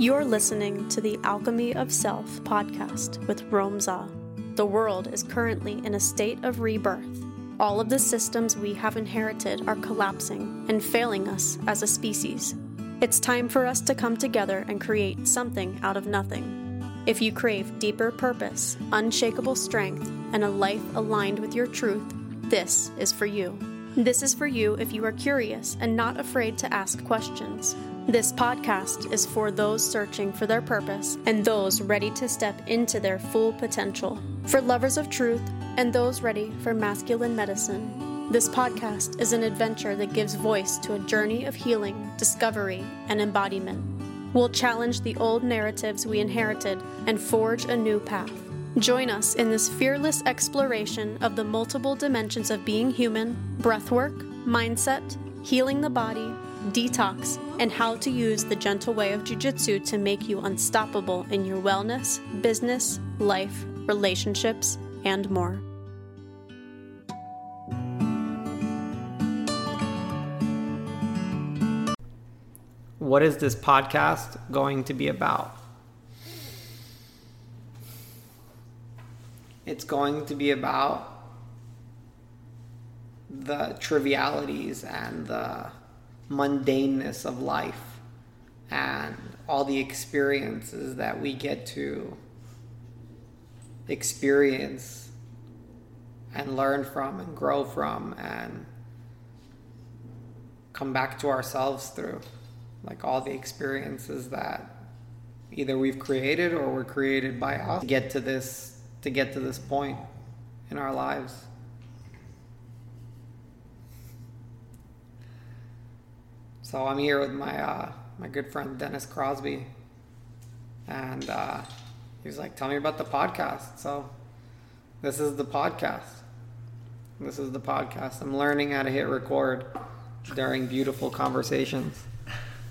You're listening to the Alchemy of Self podcast with Rome Za. The world is currently in a state of rebirth. All of the systems we have inherited are collapsing and failing us as a species. It's time for us to come together and create something out of nothing. If you crave deeper purpose, unshakable strength, and a life aligned with your truth, this is for you. This is for you if you are curious and not afraid to ask questions. This podcast is for those searching for their purpose and those ready to step into their full potential. For lovers of truth and those ready for masculine medicine. This podcast is an adventure that gives voice to a journey of healing, discovery, and embodiment. We'll challenge the old narratives we inherited and forge a new path. Join us in this fearless exploration of the multiple dimensions of being human, breathwork, mindset, healing the body, detox, and how to use the gentle way of jujitsu to make you unstoppable in your wellness, business, life, relationships, and more. what is this podcast going to be about? It's going to be about the trivialities and the mundaneness of life and all the experiences that we get to experience and learn from and grow from and come back to ourselves through like all the experiences that either we've created or were created by us to get to this to get to this point in our lives so i'm here with my uh, my good friend dennis crosby and uh, he was like tell me about the podcast so this is the podcast this is the podcast i'm learning how to hit record during beautiful conversations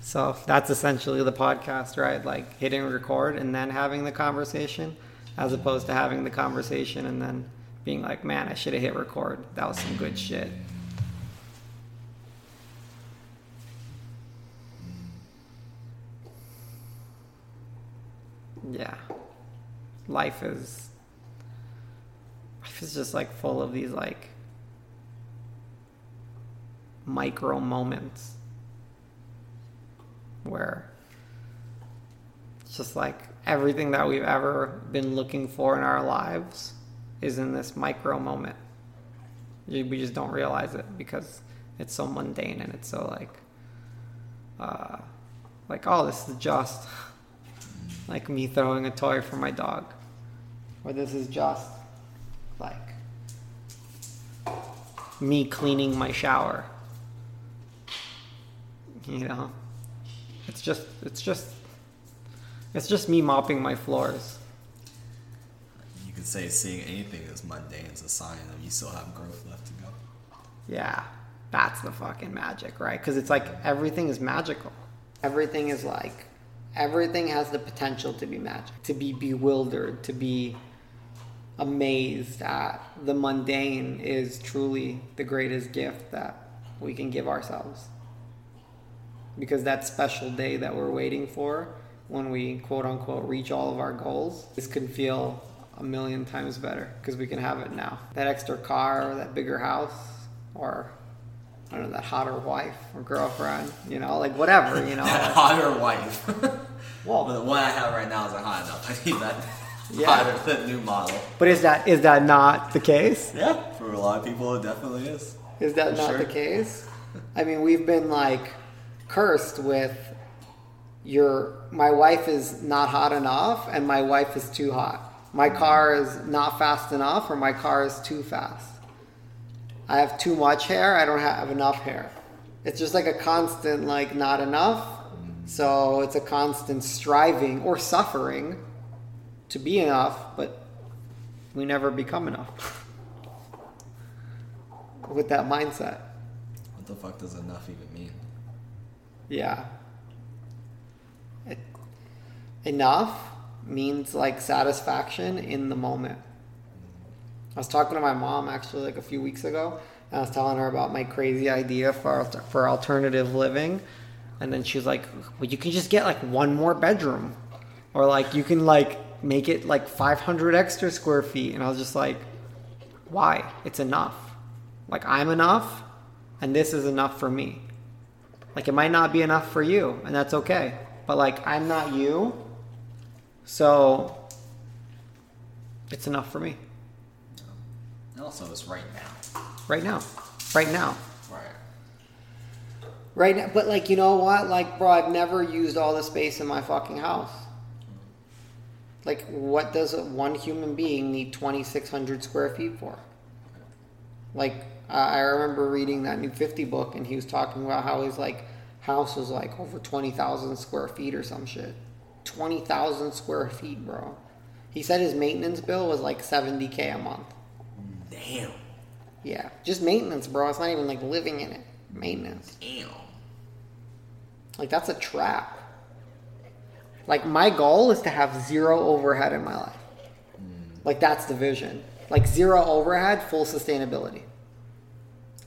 so that's essentially the podcast, right? Like hitting record and then having the conversation, as opposed to having the conversation and then being like, man, I should have hit record. That was some good shit. Yeah. Life is life is just like full of these like micro moments where it's just like everything that we've ever been looking for in our lives is in this micro moment. We just don't realize it because it's so mundane and it's so like, uh, like oh, this is just like me throwing a toy for my dog, or this is just like me cleaning my shower. You know, it's just it's just it's just me mopping my floors. You could say seeing anything as mundane is a sign that you still have growth left to go. Yeah, that's the fucking magic, right? Because it's like everything is magical. Everything is like everything has the potential to be magic, to be bewildered, to be amazed at the mundane is truly the greatest gift that we can give ourselves because that special day that we're waiting for when we quote unquote reach all of our goals, this can feel a million times better because we can have it now. That extra car, that bigger house, or I don't know, that hotter wife or girlfriend, you know, like whatever, you know. that hotter wife. well, the one I have right now isn't hot enough. I need that yeah. hotter, that new model. But is that is that not the case? Yeah, for a lot of people, it definitely is. Is that for not sure. the case? I mean, we've been like cursed with your my wife is not hot enough and my wife is too hot. My car is not fast enough or my car is too fast. I have too much hair, I don't have enough hair. It's just like a constant like not enough. So it's a constant striving or suffering to be enough, but we never become enough. With that mindset. What the fuck does enough even mean? Yeah. It, enough means like satisfaction in the moment. I was talking to my mom actually like a few weeks ago, and I was telling her about my crazy idea for for alternative living, And then she was like, well, you can just get like one more bedroom. Or like you can like make it like 500 extra square feet. And I was just like, why? It's enough. Like I'm enough and this is enough for me. Like it might not be enough for you and that's okay. But like I'm not you. So it's enough for me And also, it's right now. right now. Right now. Right. Right now, but like you know what? Like, bro, I've never used all the space in my fucking house. Like, what does one human being need twenty six hundred square feet for? Like, I I remember reading that new fifty book, and he was talking about how his like house was like over twenty thousand square feet or some shit. Twenty thousand square feet, bro. He said his maintenance bill was like seventy k a month. Damn. Yeah, just maintenance, bro. It's not even like living in it. Maintenance. Damn. Like that's a trap. Like my goal is to have zero overhead in my life. Hmm. Like that's the vision. Like zero overhead, full sustainability.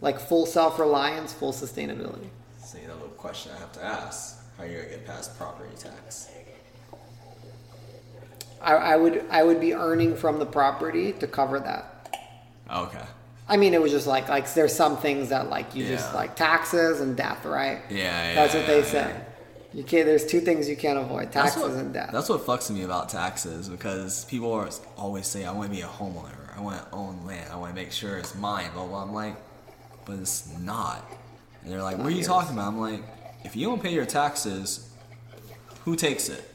Like full self-reliance, full sustainability. So you know the question I have to ask: How are you gonna get past property tax? I, I would I would be earning from the property to cover that. Oh, okay. I mean, it was just like like there's some things that like you just like taxes and death, right? Yeah, yeah, That's what they yeah, say. yeah. You can't. There's two things you can't avoid: taxes what, and death. That's what fucks me about taxes because people are always say, I want to be a homeowner. I want to own land. I want to make sure it's mine. Blah, blah. I'm like, but it's not. And they're like, what are you talking about? I'm like, if you don't pay your taxes, who takes it?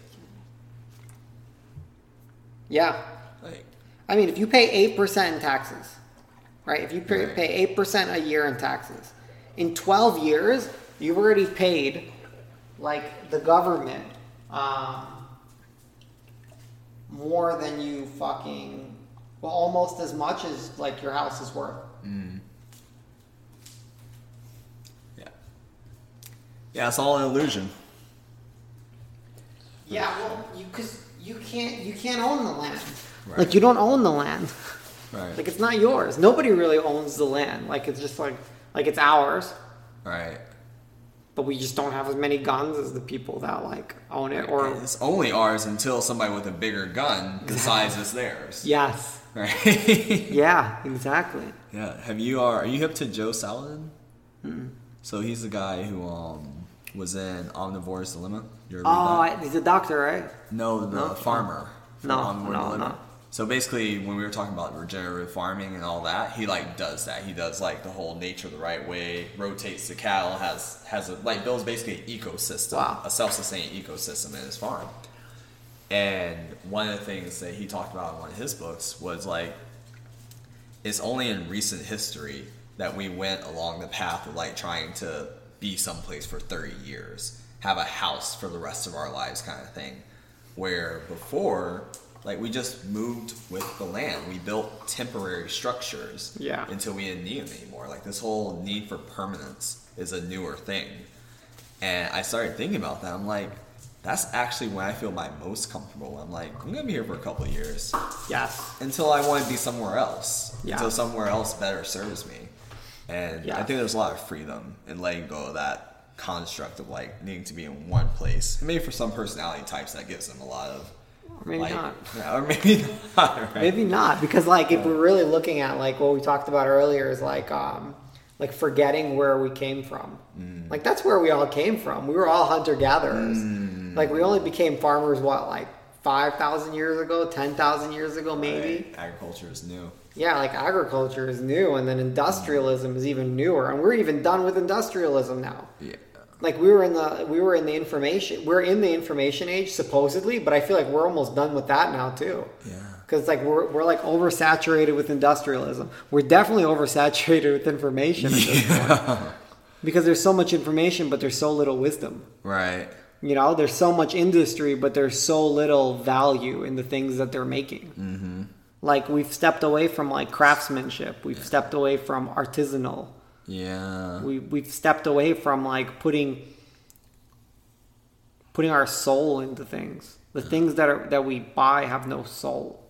yeah, Like, I mean, if you pay eight percent in taxes, right? If you pay Right. pay eight percent a year in taxes, in twelve years, you've already paid like the government um, more than you fucking well, almost as much as like your house is worth. yeah. Yeah, it's all an illusion. Yeah, well, you because you can't you can't own the land. Right. Like you don't own the land. Right. Like it's not yours. Nobody really owns the land. Like it's just like like it's ours. right. but we just don't have as many guns as the people that like own it or It's only ours until somebody with a bigger gun decides it's theirs. yes Right. yeah exactly Yeah. Have you are are you hip to Joel Salatin? So he's the guy who um was in Omnivore's Dilemma. You oh that? He's a doctor right No, the No? farmer. No, no, no. So basically, when we were talking about regenerative farming and all that, he like does that. He does like the whole nature the right way, rotates the cattle, has has a like builds basically an ecosystem, Wow. a self-sustaining ecosystem in his farm. And one of the things that he talked about in one of his books was like it's only in recent history that we went along the path of like trying to be someplace for 30 years, have a house for the rest of our lives kind of thing. Where before, like we just moved with the land. We built temporary structures Yeah. until we didn't need them anymore. Like this whole need for permanence is a newer thing. And I started thinking about that. I'm like, that's actually when I feel my most comfortable. I'm like, I'm gonna be here for a couple of years yes until I want to be somewhere else. Yeah. Until somewhere else better serves me. And Yeah. I think there's a lot of freedom in letting go of that construct of like needing to be in one place. Maybe for some personality types that gives them a lot of maybe like, not Yeah, or maybe not. Right? maybe not because like if we're really looking at like what we talked about earlier is like um like forgetting where we came from Mm. like that's where we all came from we were all hunter gatherers Mm. like we only became farmers what like 5000 years ago 10000 years ago maybe Right. Agriculture is new. Yeah, like agriculture is new, and then industrialism is even newer, and we're even done with industrialism now. Yeah. Like we were in the we were in the information we're in the information age supposedly, but I feel like we're almost done with that now too. Yeah. Because like we're we're like oversaturated with industrialism. We're definitely oversaturated with information at this point. Because there's so much information, but there's so little wisdom. Right. You know, there's so much industry, but there's so little value in the things that they're making. Mm-hmm. Like we've stepped away from like craftsmanship. We've stepped away from artisanal. Yeah. We we've stepped away from like putting putting our soul into things. The things that are that we buy have no soul.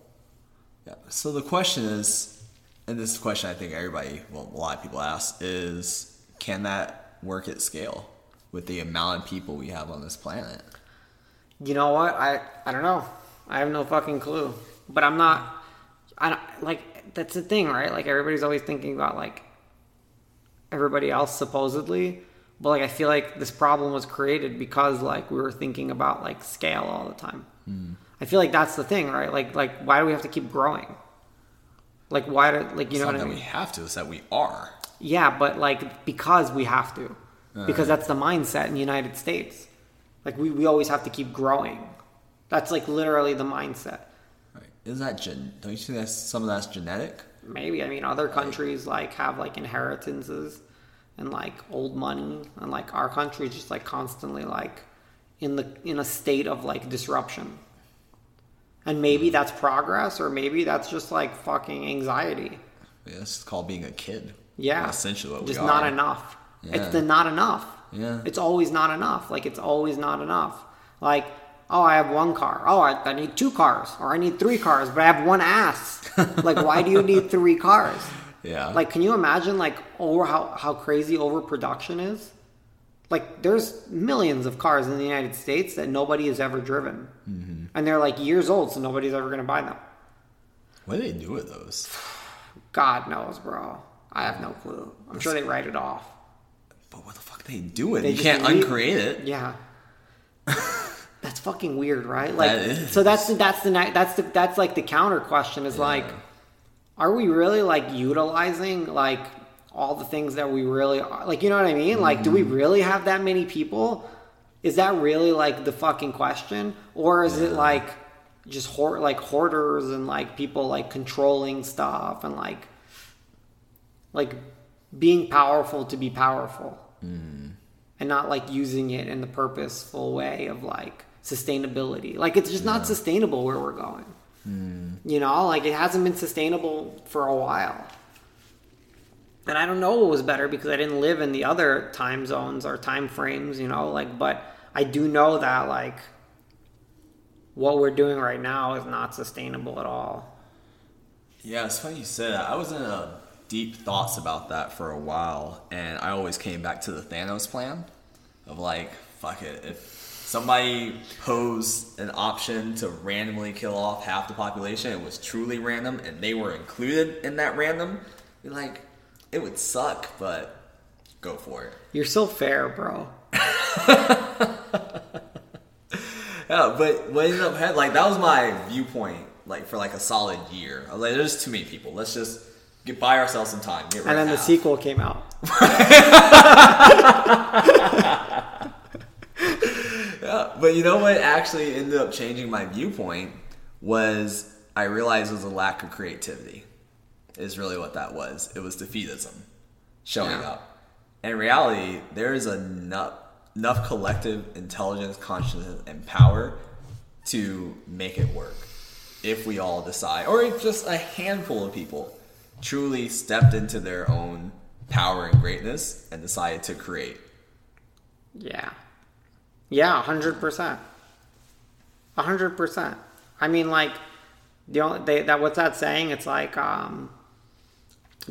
Yeah. So the question is, and this is a question I think everybody, well, a lot of people ask, is can that work at scale? with the amount of people we have on this planet. You know what? I I don't know. I have no fucking clue. But I'm not. I don't, like that's the thing, right? Like everybody's always thinking about like everybody else supposedly, but like I feel like this problem was created because like we were thinking about like scale all the time. Hmm. I feel like that's the thing, right? Like like why do we have to keep growing? Like why do like you It's know what I mean? we have to; it's that we are. Yeah, but like because we have to. Uh. Because that's the mindset in the United States. Like we, we always have to keep growing. That's like literally the mindset. Right? Is that gen? Don't you think that's some of that's genetic? Maybe I mean other countries like have like inheritances and like old money and like our country is just like constantly like in the in a state of like disruption. And maybe mm. that's progress or maybe that's just like fucking anxiety. Yeah, it's called being a kid. Yeah. That's essentially what just we not are. enough. Yeah. It's the not enough. Yeah. It's always not enough. Like it's always not enough. Like, oh, I have one car. Oh, I, I need two cars, or I need three cars, but I have one ass. like, why do you need three cars? Yeah. Like, can you imagine like over how how crazy overproduction is? Like, there's millions of cars in the United States that nobody has ever driven, Mm-hmm. and they're like years old, so nobody's ever gonna buy them. what do they do with those? God knows, bro. I have no clue. I'm sure they write it off. But what the fuck do they do with They it? You can't leave- uncreate it. Yeah. that's fucking weird, right? Like, That so that's the, that's the that's the that's like the counter question is like, are we really like utilizing like all the things that we really are? Like, you know what I mean? Like, do we Mm-hmm. really have that many people? Is that really like the fucking question, or is it like just hoard like hoarders and like people like controlling stuff and like like being powerful to be powerful and not like using it in the purposeful way of like sustainability. Like it's just not sustainable where we're going. Hmm. You know, like it hasn't been sustainable for a while. And I don't know what was better because I didn't live in the other time zones or time frames, you know, like but I do know that like what we're doing right now is not sustainable at all. Yeah, it's funny you said that. I was in a deep thoughts about that for a while, and I always came back to the Thanos plan of like, fuck it, if somebody posed an option to randomly kill off half the population, it was truly random, and they were included in that random, you're like, it would suck, but go for it. You're so fair, bro. Yeah, but what ended up had like that was my viewpoint, like for like a solid year. I was like, there's too many people. Let's just get buy ourselves some time. And then the sequel came out. But you know what actually ended up changing my viewpoint was I realized it was a lack of creativity. Is really what that was. It was defeatism showing Yeah. up. In reality, there is enough enough collective intelligence, consciousness, and power to make it work if we all decide, or if just a handful of people truly stepped into their own power and greatness and decided to create. Yeah. Yeah, hundred percent. hundred percent. I mean, like the only they, that what's that saying? It's like um,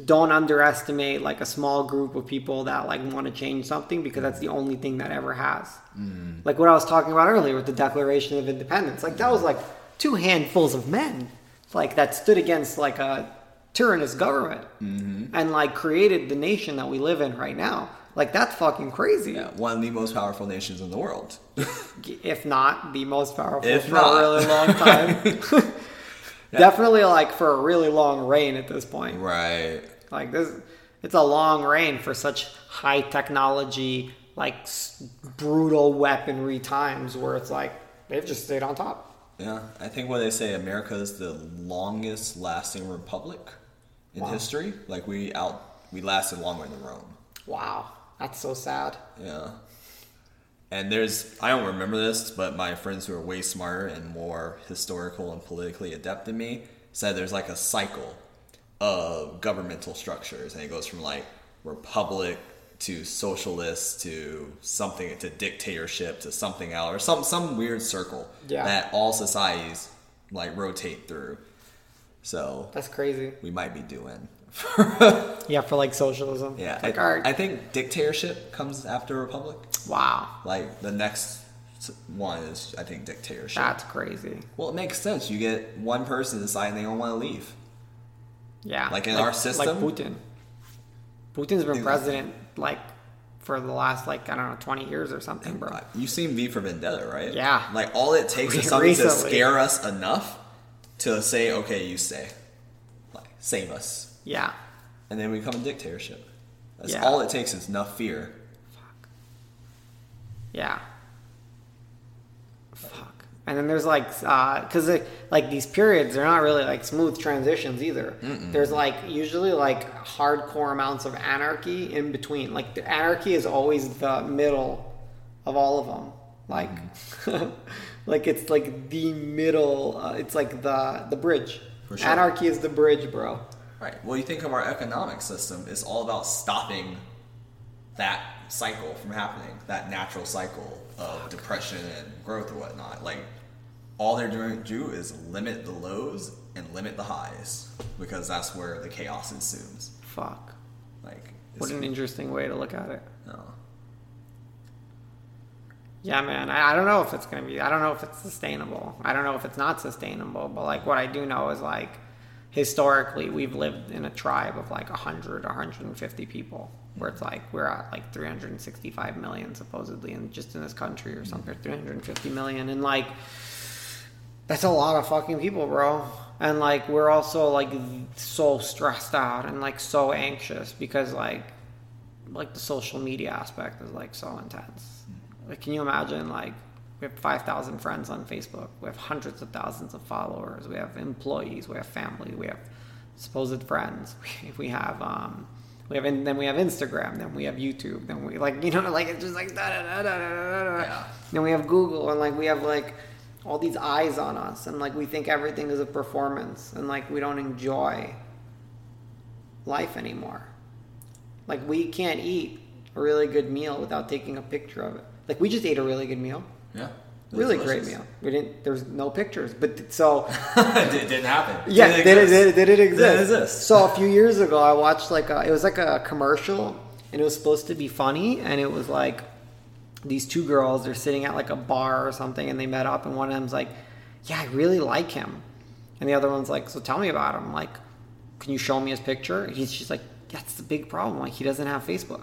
don't underestimate like a small group of people that like want to change something because that's the only thing that ever has. Like what I was talking about earlier with the Declaration of Independence. Like that was like two handfuls of men, like that stood against like a tyrannous government mm-hmm. and like created the nation that we live in right now. Like that's fucking crazy. Yeah, one of the most powerful nations in the world. if not the most powerful If for not. a really long time. Definitely like for a really long reign at this point. right. Like this, it's a long reign for such high technology, like s- brutal weaponry times where it's like they've just stayed on top. Yeah, I think what they say America is the longest lasting republic in history. Like we out we lasted longer than Rome. Wow, that's so sad. Yeah. And there's I don't remember this, but my friends who are way smarter and more historical and politically adept than me said there's like a cycle of governmental structures and it goes from like republic to socialist to something to dictatorship to something else or some some weird circle Yeah. that all societies like rotate through. So That's crazy. we might be doing. Yeah, for like socialism. Yeah, like I, right. I think dictatorship comes after republic. Wow, Like the next one is, I think, dictatorship. that's crazy. well, it makes sense. You get one person deciding they don't want to leave. Yeah, Like in our system, like? Putin. Putin's been president like for the last like I don't know twenty years or something, bro. Uh, you've seen V for Vendetta, right? Yeah. Like all it takes is something to scare us enough to say, okay, you stay. Like, save us. Yeah, And then we become a dictatorship. That's Yeah. all it takes is enough fear. Fuck. Yeah. And then there's like, because like these periods, they're not really like smooth transitions either. There's like usually like hardcore amounts of anarchy in between. Like the anarchy is always the middle of all of them. Like, like it's like the middle. Uh, it's like the the bridge. Sure. Anarchy is the bridge, bro. Right. Well, you think of our economic system, it's all about stopping that cycle from happening, that natural cycle of depression and growth or whatnot. Like, all they're doing do is limit the lows and limit the highs because that's where the chaos ensues. Fuck. Like, What an interesting way to look at it. no. Yeah, man. I, I don't know if it's gonna be. I don't know if it's sustainable. I don't know if it's not sustainable. But like, what I do know is like, historically, we've lived in a tribe of like 100, 150 people, where it's like we're at like 365 million supposedly, in just in this country or something, 350 million, and like, that's a lot of fucking people, bro. And like, we're also like so stressed out and like so anxious because like like the social media aspect is like so intense. Like, can you imagine? Like, we have five thousand friends on Facebook. We have hundreds of thousands of followers. We have employees. We have family. We have supposed friends. We, we have um, we have in, then we have Instagram. Then we have YouTube. Then we like you know like it's just like da da da da da da. Yeah. Then we have Google and like we have like all these eyes on us and like we think everything is a performance and like we don't enjoy life anymore. Like we can't eat a really good meal without taking a picture of it. Like we just ate a really good meal, Yeah. It really great meal. We didn't. There's no pictures, but so it did- didn't happen. yeah, did it, exist. did, it- did it exist? Didn't exist. So a few years ago, I watched like a, it was like a commercial, and it was supposed to be funny, and it was like these two girls they're sitting at like a bar or something, and they met up, and one of them's like, "Yeah, I really like him," and the other one's like, "So tell me about him." Like, can you show me his picture? And he's just like, "That's the big problem. Like, he doesn't have Facebook,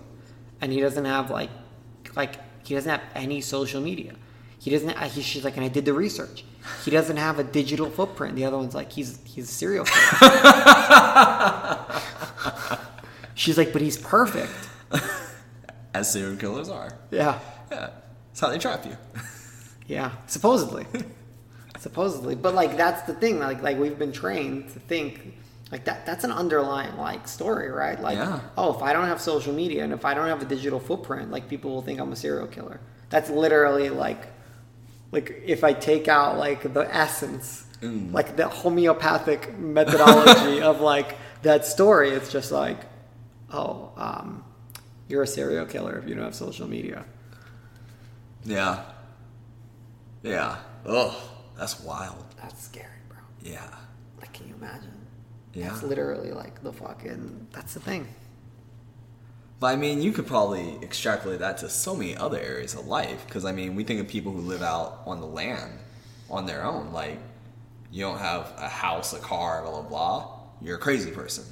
and he doesn't have like, like he doesn't have any social media." He doesn't. uh, He, she's like, and I did the research. He doesn't have a digital footprint. The other one's like, he's he's a serial killer. she's like, but he's perfect. As serial killers are. Yeah, Yeah. That's how they trap you. yeah. Supposedly, supposedly. But like, that's the thing. Like, like we've been trained to think like that. That's an underlying like story, right? Like, Yeah. oh, if I don't have social media and if I don't have a digital footprint, like people will think I'm a serial killer. That's literally like, like if I take out like the essence, Mm. like the homeopathic methodology of like that story, it's just like, oh, um, you're a serial killer if you don't have social media. Yeah. Yeah. Ugh. That's wild. That's scary, bro. Yeah. Like, can you imagine? Yeah. That's literally like the fucking. That's the thing. But I mean, you could probably extrapolate that to so many other areas of life. Because I mean, we think of people who live out on the land on their own. Like, you don't have a house, a car, blah, blah, blah. You're a crazy person.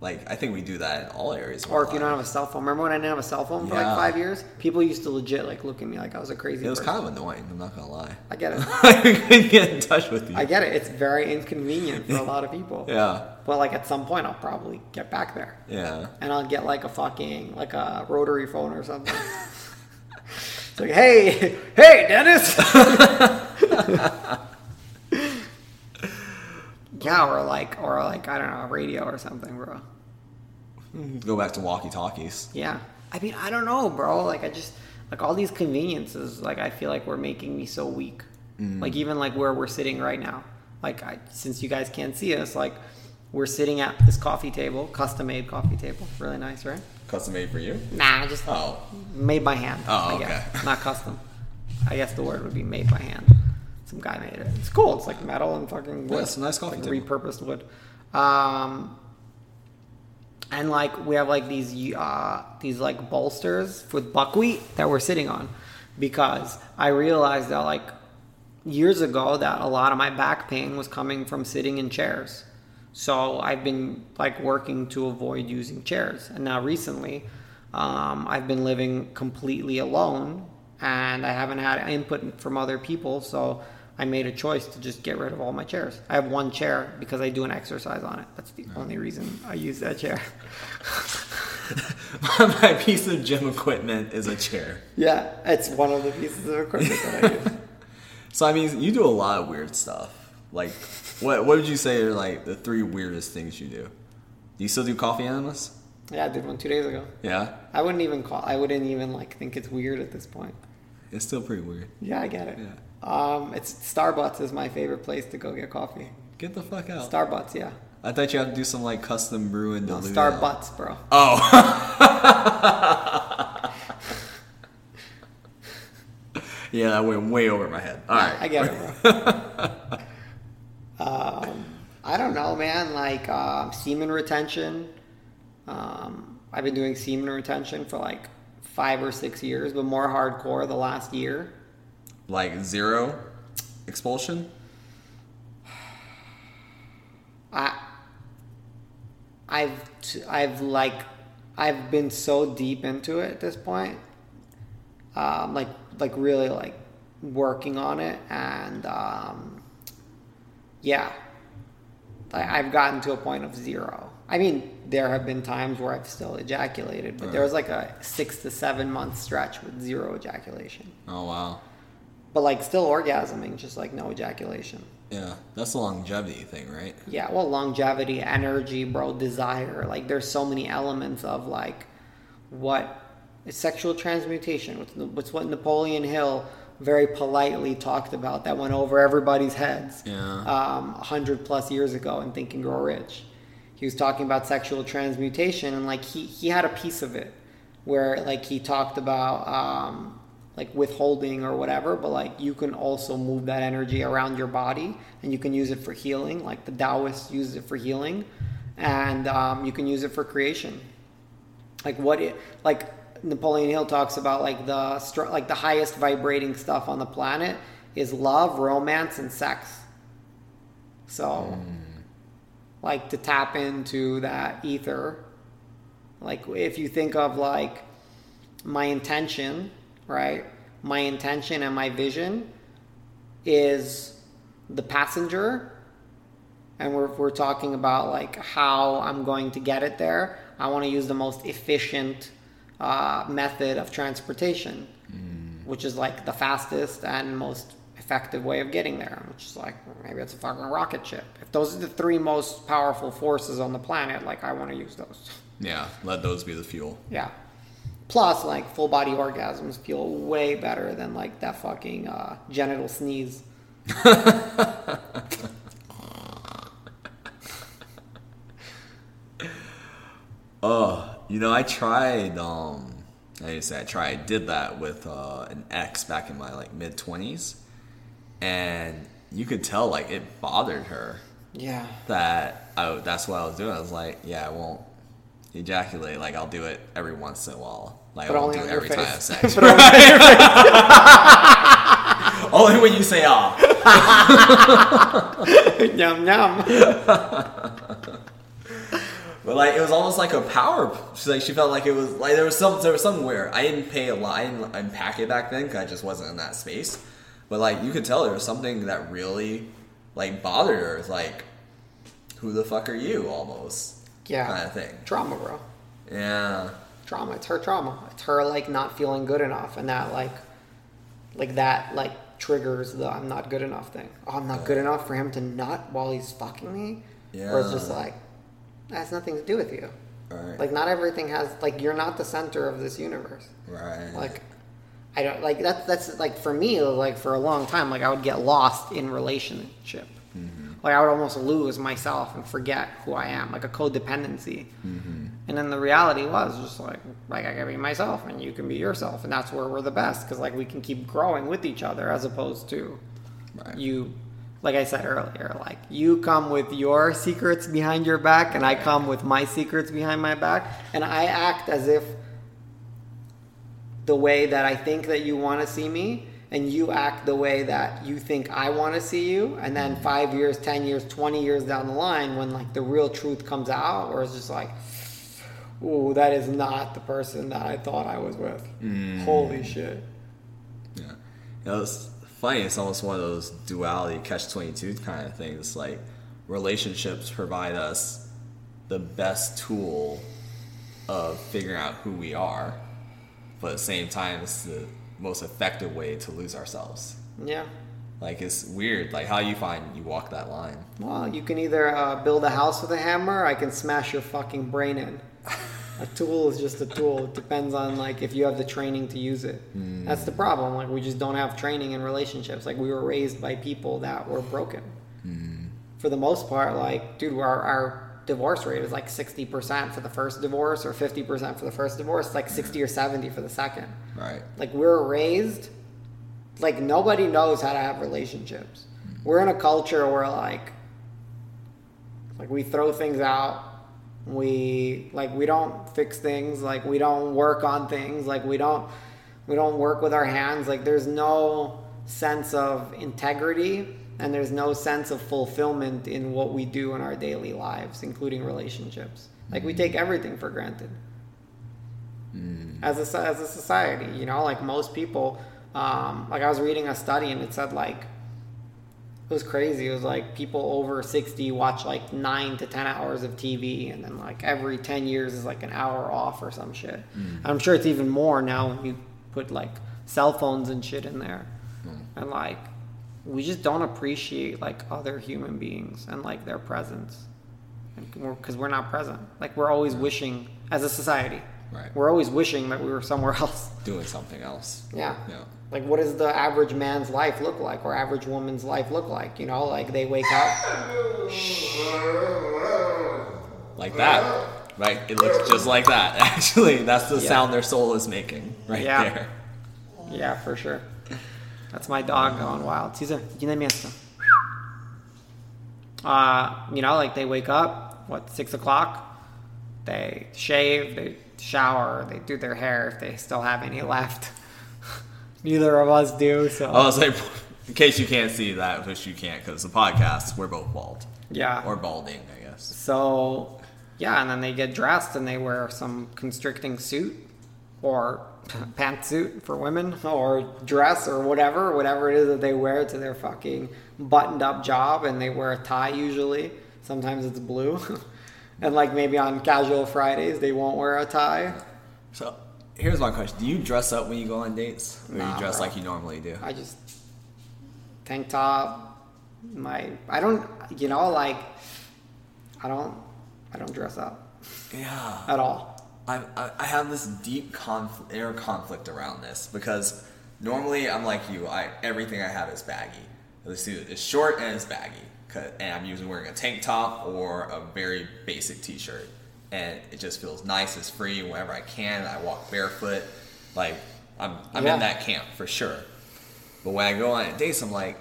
Like, I think we do that in all areas Or if you don't have a cell phone. Remember when I didn't have a cell phone for Yeah. like five years? People used to legit like look at me like I was a crazy. It was person. kind of annoying, I'm not gonna lie. I get it. I couldn't get in touch with you. I get it. It's very inconvenient for a lot of people. yeah. But like at some point, I'll probably get back there, Yeah. and I'll get like a fucking like a rotary phone or something. it's like, hey, hey, Dennis. Yeah, or like, or like, I don't know, a radio or something, bro. Go back to walkie talkies. Yeah. I mean, I don't know, bro. Like, I just like all these conveniences. Like, I feel like we're making me so weak. Mm. Like, even like where we're sitting right now. Like, I, since you guys can't see us, like we're sitting at this coffee table, custom made coffee table, really nice, right? Custom made for you? Nah, just Oh. made by hand. Oh, I guess. okay. Not custom. I guess the word would be made by hand. Some guy made it. It's cool. It's like metal and fucking wood. Yeah, it's a nice coffee like table. repurposed wood. Um, and like we have like these uh these like bolsters with buckwheat that we're sitting on because I realized that like years ago that a lot of my back pain was coming from sitting in chairs. So I've been like working to avoid using chairs. And now recently, um, I've been living completely alone and I haven't had input from other people. So I made a choice to just get rid of all my chairs. I have one chair because I do an exercise on it. That's the only reason I use that chair. My piece of gym equipment is a chair. yeah, it's one of the pieces of equipment that I use. So I mean, you do a lot of weird stuff. Like, what what would you say are like the three weirdest things you do? Do you still do coffee enemas? Yeah, I did one two days ago. Yeah, I wouldn't even call. I wouldn't even like think it's weird at this point. it's still pretty weird. Yeah, I get it. Yeah. Um, it's Starbucks is my favorite place to go get coffee. Get the fuck out. Starbucks, yeah. I thought you had to do some like custom brew and No, Starbucks, bro. Oh. yeah, that went way over my head. All right. I get it, bro. um, I don't know, man. Like um, semen retention. Um, I've been doing semen retention for like five or six years, but more hardcore the last year. Like zero expulsion. I, I've, I've like, I've been so deep into it at this point. Um, like, like really like working on it, and um, yeah, I, I've gotten to a point of zero. I mean, there have been times where I've still ejaculated, but there was like a six to seven month stretch with zero ejaculation. Oh wow. But like still orgasming, just like no ejaculation. Yeah, that's the longevity thing, right? Yeah, well, longevity, energy, bro, desire. Like, there's so many elements of like what is sexual transmutation. What's, what Napoleon Hill very politely talked about that went over everybody's heads Yeah. um, a hundred plus years ago in Think and Grow Rich. He was talking about sexual transmutation, and like he he had a piece of it where like he talked about um, like withholding or whatever, but like you can also move that energy around your body, and you can use it for healing. Like the Taoists use it for healing, and um, you can use it for creation. Like what it like Napoleon Hill talks about like the str- like the highest vibrating stuff on the planet is love, romance, and sex. So, like to tap into that ether, like if you think of like my intention, right? My intention and my vision is the passenger, and we're, we're talking about like how I'm going to get it there. I want to use the most efficient uh, method of transportation, which is like the fastest and most effective way of getting there, which is like maybe it's a fucking rocket ship. If those are the three most powerful forces on the planet, like I want to use those. Yeah, let those be the fuel. Yeah. Plus, like full body orgasms feel way better than like that fucking uh, genital sneeze. Oh, you know, I tried. Um, I used to say I tried. Did that with uh, an ex back in my like mid twenties, and you could tell like it bothered her Yeah. that I, that's what I was doing. I was like, yeah, I won't ejaculate. Like I'll do it every once in a while. Like But I won't only do it every time I have sex. But only on only when you say ah. yum yum. But like it was almost like a power. She's like she felt like it was like there was some there was somewhere I didn't pay a lot. I didn't unpack it back then because I just wasn't in that space. But like you could tell there was something that really like bothered her. It's like, who the fuck are you? Almost Yeah. kind of thing. Trauma, bro. Yeah, Trauma. It's her trauma. It's her like not feeling good enough, and that like, like that like triggers the I'm not good enough thing. Oh, I'm not good enough for him to nut while he's fucking me. Yeah. Or it's just like that has nothing to do with you. right, Like not everything has like you're not the center of this universe. right. Like I don't like that's that's like for me like for a long time like I would get lost in relationship. Mm-hmm. Like I would almost lose myself and forget who I am, like a codependency. Mm-hmm. And then the reality was just like like I can be myself and you can be yourself, and that's where we're the best because like we can keep growing with each other as opposed to Right. you like I said earlier, like you come with your secrets behind your back, and I come with my secrets behind my back, and I act as if the way that I think that you want to see me, and you act the way that you think I want to see you, and then five years, ten years, twenty years down the line, when like the real truth comes out, or it's just like, ooh, that is not the person that I thought I was with. Mm. Holy shit. Yeah. You know, it's funny. It's almost one of those duality, catch 22 kind of things. Like, relationships provide us the best tool of figuring out who we are, but at the same time, it's the most effective way to lose ourselves. Yeah. Like, it's weird. Like, how you find you walk that line. Well, you can either uh, build a house with a hammer, or I can smash your fucking brain in. a tool is just a tool. It depends on like if you have the training to use it. That's the problem. Like we just don't have training in relationships. Like we were raised by people that were broken. For the most part, like dude, our, our divorce rate is like sixty percent for the first divorce, or fifty percent for the first divorce. It's like sixty or seventy for the second. Right. Like we're raised like nobody knows how to have relationships. We're in a culture where like like we throw things out. We like we don't fix things, like we don't work on things, like we don't we don't work with our hands. Like there's no sense of integrity and there's no sense of fulfillment in what we do in our daily lives, including relationships. Like we take everything for granted mm. as a as a society. You know, like most people, um, like I was reading a study and it said like it was crazy. It was like people over sixty watch like nine to ten hours of TV, and then like every ten years is like an hour off or some shit. Mm. I'm sure it's even more now when you put like cell phones and shit in there, mm. and like we just don't appreciate like other human beings and like their presence because we're, not present. Like we're always wishing as a society. Right. We're always wishing that we were somewhere else. Doing something else. Yeah. Yeah. Like, what does the average man's life look like, or average woman's life look like? You know, like they wake up. Like that. Right? It looks just like that. Actually, that's the Yeah. sound their soul is making right Yeah. there. Yeah, for sure. That's my dog going wild. Caesar, tiene miesto. Uh, you know, like they wake up, what, six o'clock? They shave, they shower, they do their hair if they still have any left. Neither of us do, so. I was like, in case you can't see that, which you can't because the podcast, we're both bald. yeah. Or balding, I guess. So, yeah, and then they get dressed and they wear some constricting suit or pantsuit for women or dress or whatever, whatever it is that they wear to their fucking buttoned up job and they wear a tie usually. Sometimes it's blue. and like maybe on casual Fridays they won't wear a tie. So here's my question: Do you dress up when you go on dates, or Nah, you dress bro. like you normally do? I just tank top, my I don't you know like I don't I don't dress up Yeah. at all. I, I, I have this deep conflict, inner conflict around this because normally I'm like you. I everything I have is baggy. The suit is short and it's baggy, and I'm usually wearing a tank top or a very basic T-shirt, and it just feels nice. It's free whenever I can. I walk barefoot, like I'm I'm Yeah. in that camp for sure. But when I go on dates, I'm like,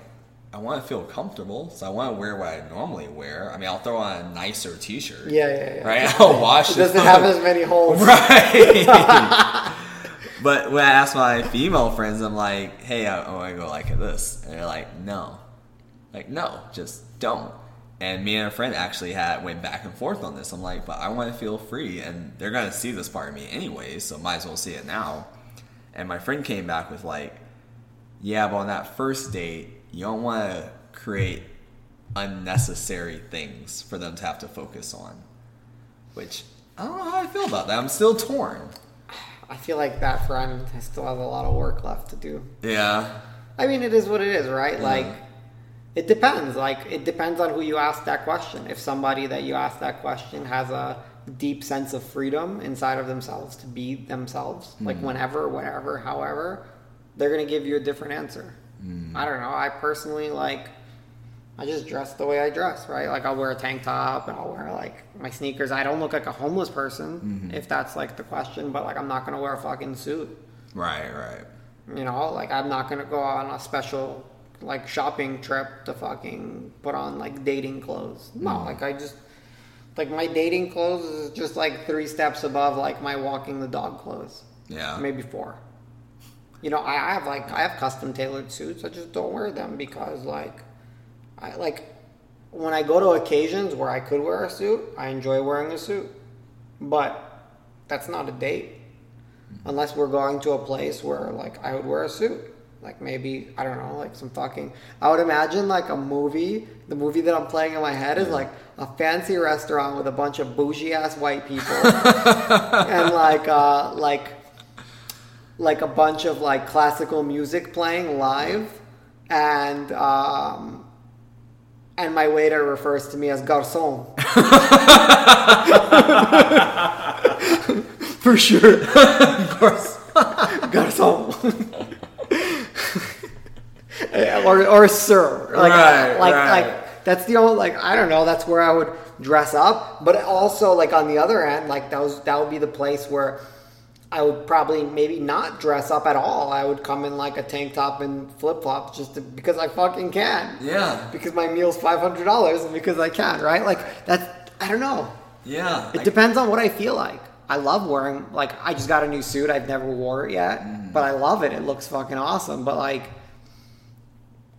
I want to feel comfortable, so I want to wear what I normally wear. I mean, I'll throw on a nicer T-shirt. Yeah, yeah, yeah. Right? I'll wash It doesn't have as many holes. Right. but when I ask my female friends, I'm like, hey, I, I want to go like this. And they're like, no. Like, no, just don't. And me and a friend actually had went back and forth on this. I'm like, but I want to feel free, and they're gonna see this part of me anyway, so might as well see it now. And my friend came back with like, yeah, but on that first date, you don't want to create unnecessary things for them to have to focus on. Which I don't know how I feel about that. I'm still torn. I feel like that friend still has a lot of work left to do. Yeah. I mean, it is what it is, right? Like, it depends. Like, it depends on who you ask that question. If somebody that you ask that question has a deep sense of freedom inside of themselves to be themselves, like hmm. whenever, wherever, however, they're gonna give you a different answer. I don't know. I personally like. I just dress the way I dress, right? Like I'll wear a tank top and I'll wear like my sneakers. I don't look like a homeless person, if that's like the question. But like I'm not gonna wear a fucking suit. Right, right. You know, like I'm not gonna go on a special like shopping trip to fucking put on like dating clothes. No, Mm. like I just like my dating clothes is just like three steps above like my walking the dog clothes. Yeah. Maybe four. You know, I I have like I have custom tailored suits. I just don't wear them because like I like when I go to occasions where I could wear a suit, I enjoy wearing a suit. But that's not a date. Unless we're going to a place where like I would wear a suit. Like maybe I don't know, like some fucking I would imagine like a movie. The movie that I'm playing in my head is like a fancy restaurant with a bunch of bougie ass white people and like uh like like a bunch of like classical music playing live and um and my waiter refers to me as garçon. For sure. of course. garçon. or or sir. Like Right, like right. like that's the only like I don't know, that's where I would dress up. But also like on the other end, like that was that would be the place where I would probably maybe not dress up at all. I would come in like a tank top and flip flops just to, because I fucking can. Yeah. Because my meal's five hundred dollars and because I can, right? Like that's I don't know. Yeah. It I- depends on what I feel like. I love wearing like I just got a new suit. I've never wore it yet, Mm. but I love it. It looks fucking awesome. But like,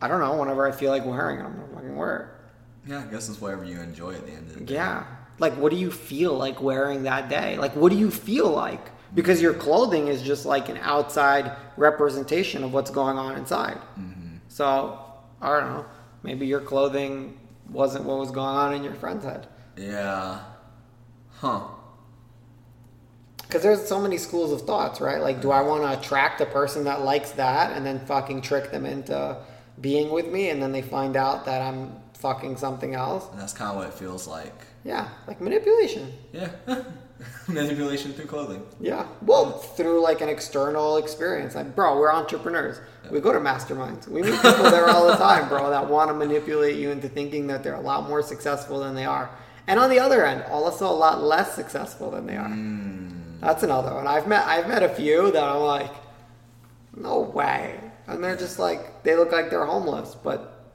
I don't know. Whenever I feel like wearing it, I'm gonna fucking wear it. yeah, I guess it's whatever you enjoy at the end of the it. day. Yeah. Like, what do you feel like wearing that day? Like, what do you feel like? Because your clothing is just like an outside representation of what's going on inside. Mm-hmm. So I don't know. Maybe your clothing wasn't what was going on in your friend's head. Yeah. Huh. Because there's so many schools of thoughts, right? Like, do I want to attract a person that likes that and then fucking trick them into being with me and then they find out that I'm fucking something else? And that's kind of what it feels like. Yeah, like manipulation. Yeah. Manipulation through clothing. Yeah. Well, through like an external experience. Like, bro, we're entrepreneurs. We go to masterminds. We meet people there all the time, bro, that want to manipulate you into thinking that they're a lot more successful than they are. And on the other end, also a lot less successful than they are. Mm. That's another one. I've met I've met a few that I'm like, no way. And they're just like they look like they're homeless, but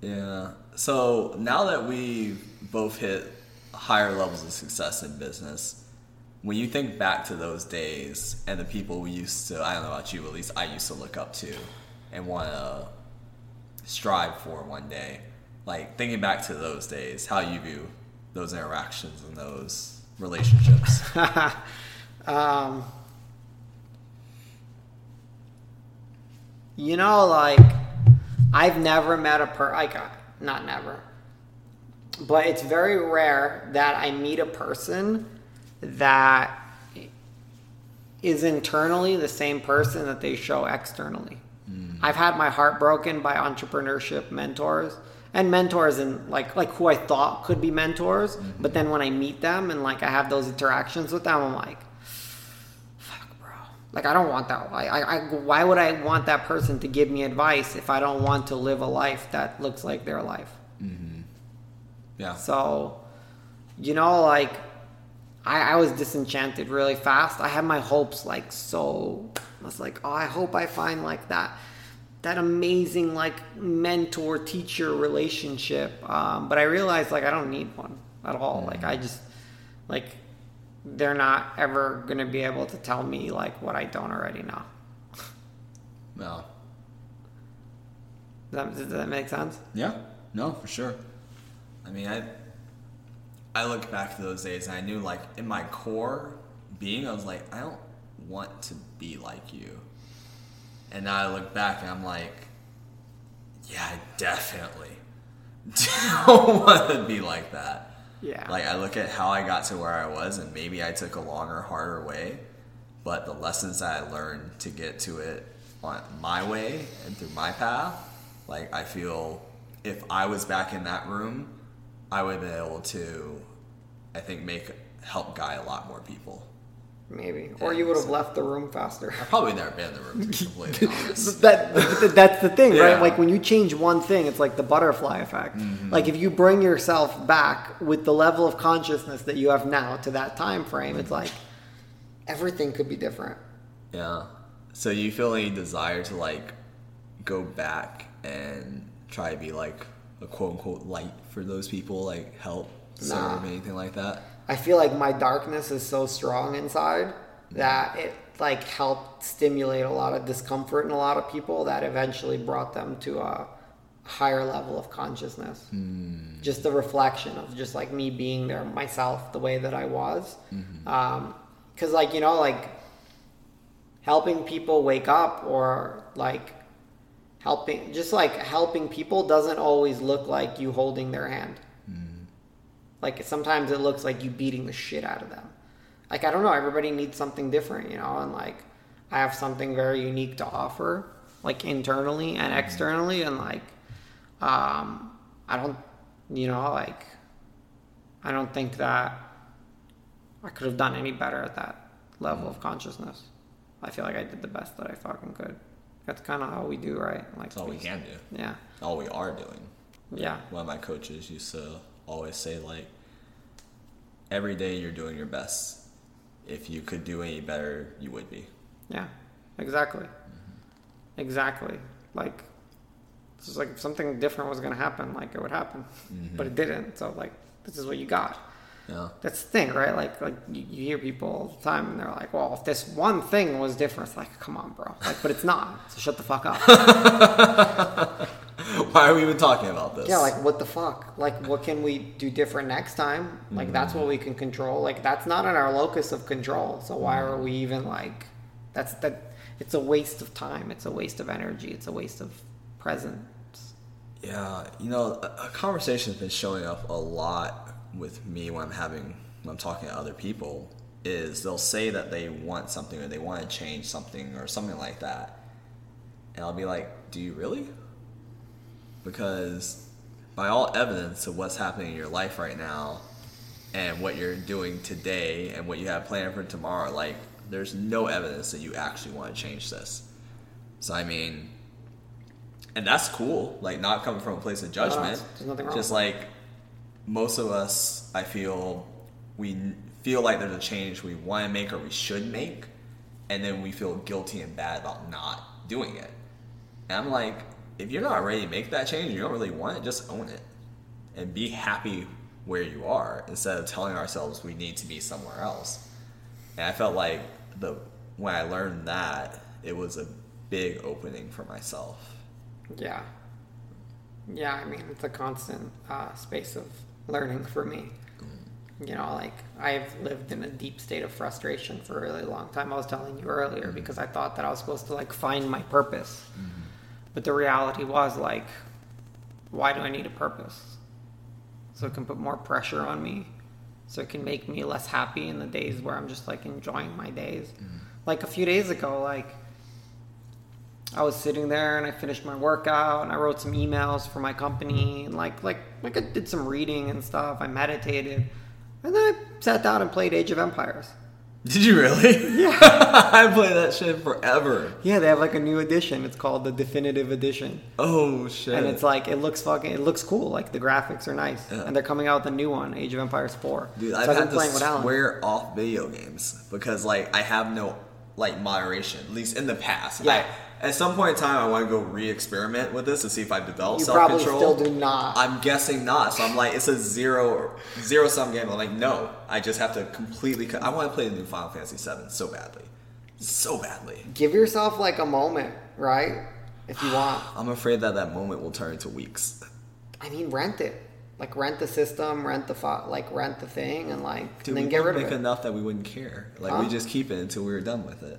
Yeah. So now that we both hit higher levels of success in business, when you think back to those days and the people we used to, I don't know about you, at least I used to look up to and want to strive for one day, like thinking back to those days, how you view those interactions and those relationships. um, you know, like I've never met a per like uh, not never, but it's very rare that I meet a person that is internally the same person that they show externally. Hmm. I've had my heart broken by entrepreneurship mentors and mentors and like like who I thought could be mentors, mm-hmm. but then when I meet them and like I have those interactions with them, I'm like, fuck, bro. Like I don't want that. I, I, I why would I want that person to give me advice if I don't want to live a life that looks like their life? Mm-hmm. Yeah. So, you know, like I, I was disenchanted really fast. I had my hopes like so. I was like, oh, I hope I find like that, that amazing like mentor teacher relationship. Um, but I realized like I don't need one at all. Like I just like they're not ever gonna be able to tell me like what I don't already know. No. Does that, does that make sense? Yeah, no, for sure. I mean, I I look back to those days and I knew, like, in my core being, I was like, I don't want to be like you. And now I look back and I'm like, yeah, I definitely don't want to be like that. Yeah. Like, I look at how I got to where I was, and maybe I took a longer, harder way, but the lessons that I learned to get to it on my way and through my path, like, I feel if I was back in that room, I would be able to, I think, make help guide a lot more people. Maybe. Or you would have left the room faster. I've probably never been in the room, to that that's the thing, right? Like when you change one thing, it's like the butterfly effect. Mm-hmm. Like if you bring yourself back with the level of consciousness that you have now to that time frame, it's like everything could be different. Yeah. So you feel any desire to like go back and try to be like a quote unquote light for those people, like help Nah. serve anything like that. I feel like my darkness is so strong inside mm. that it like helped stimulate a lot of discomfort in a lot of people that eventually brought them to a higher level of consciousness. Mm. Just the reflection of just like me being there myself the way that I was. Mm-hmm. Um, because like you know like helping people wake up or like helping just like helping people doesn't always look like you holding their hand. Mm-hmm. Like sometimes it looks like you beating the shit out of them. Like I don't know, everybody needs something different, you know, and like I have something very unique to offer, like internally and mm-hmm. externally, and like um I don't you know, like I don't think that I could have done any better at that level mm-hmm. of consciousness. I feel like I did the best that I fucking could. That's kind of how we do, right? Like That's all we can do. Yeah, All we are doing. yeah, One of my coaches used to always say like, every day you're doing your best. If you could do any better, you would be. yeah. Exactly, mm-hmm. exactly. Like it's just like if something different was gonna happen, like it would happen, mm-hmm. but it didn't. So like this is what you got. Yeah. That's the thing, right? Like, like you, you hear people all the time, and they're like, "Well, if this one thing was different, it's like, come on, bro." Like, but it's not. So shut the fuck up. Why are we even talking about this? yeah, like what the fuck? Like, what can we do different next time? Like, that's mm-hmm. what we can control. Like, that's not in our locus of control. So why are we even like? That's that. It's a waste of time. It's a waste of energy. It's a waste of presence. Yeah, you know, a, a conversation's been showing up a lot with me when I'm having when I'm talking to other people. Is they'll say that they want something or they want to change something or something like that, and I'll be like, "Do you really?" Because by all evidence of what's happening in your life right now, and what you're doing today and what you have planned for tomorrow, like there's no evidence that you actually want to change this. So I mean, and that's cool. Like not coming from a place of judgment. there's nothing wrong. Just like most of us, I feel we feel like there's a change we want to make or we should make, and then we feel guilty and bad about not doing it. And I'm like, if you're not ready to make that change, you don't really want it, just own it and be happy where you are instead of telling ourselves we need to be somewhere else. And I felt like the when I learned that, it was a big opening for myself. Yeah. Yeah, I mean, it's a constant uh, space of learning for me. You know, like I've lived in a deep state of frustration for a really long time. I was telling you earlier mm-hmm. because I thought that I was supposed to like find my purpose. Mm-hmm. But the reality was like, why do I need a purpose? So it can put more pressure on me. So it can make me less happy in the days where I'm just like enjoying my days. Mm-hmm. Like a few days ago, like I was sitting there and I finished my workout and I wrote some emails for my company and like like like I did some reading and stuff. I meditated. And then I sat down and played Age of Empires. Did you really? Yeah. I played that shit forever. Yeah, they have like a new edition. It's called the Definitive Edition. Oh shit! And it's like it looks fucking it looks cool. Like the graphics are nice. Yeah. And they're coming out with a new one, Age of Empires 4. Dude, so I've I've had been to playing with Alan. swear off video games because like I have no like moderation, at least in the past. Yeah. At some point in time, I want to go re-experiment with this to see if I develop You probably self-control. still do not. I'm guessing not. So I'm like, it's a zero zero sum game. I'm like, no, I just have to completely. Cut. I want to play the new Final Fantasy VII so badly, so badly. Give yourself like a moment, right? If you want. I'm afraid that that moment will turn into weeks. I mean, rent it. Like rent the system, rent the fo- like rent the thing, and like Dude, and then get rid of make it. enough that we wouldn't care. Like Huh? we just keep it until we were done with it.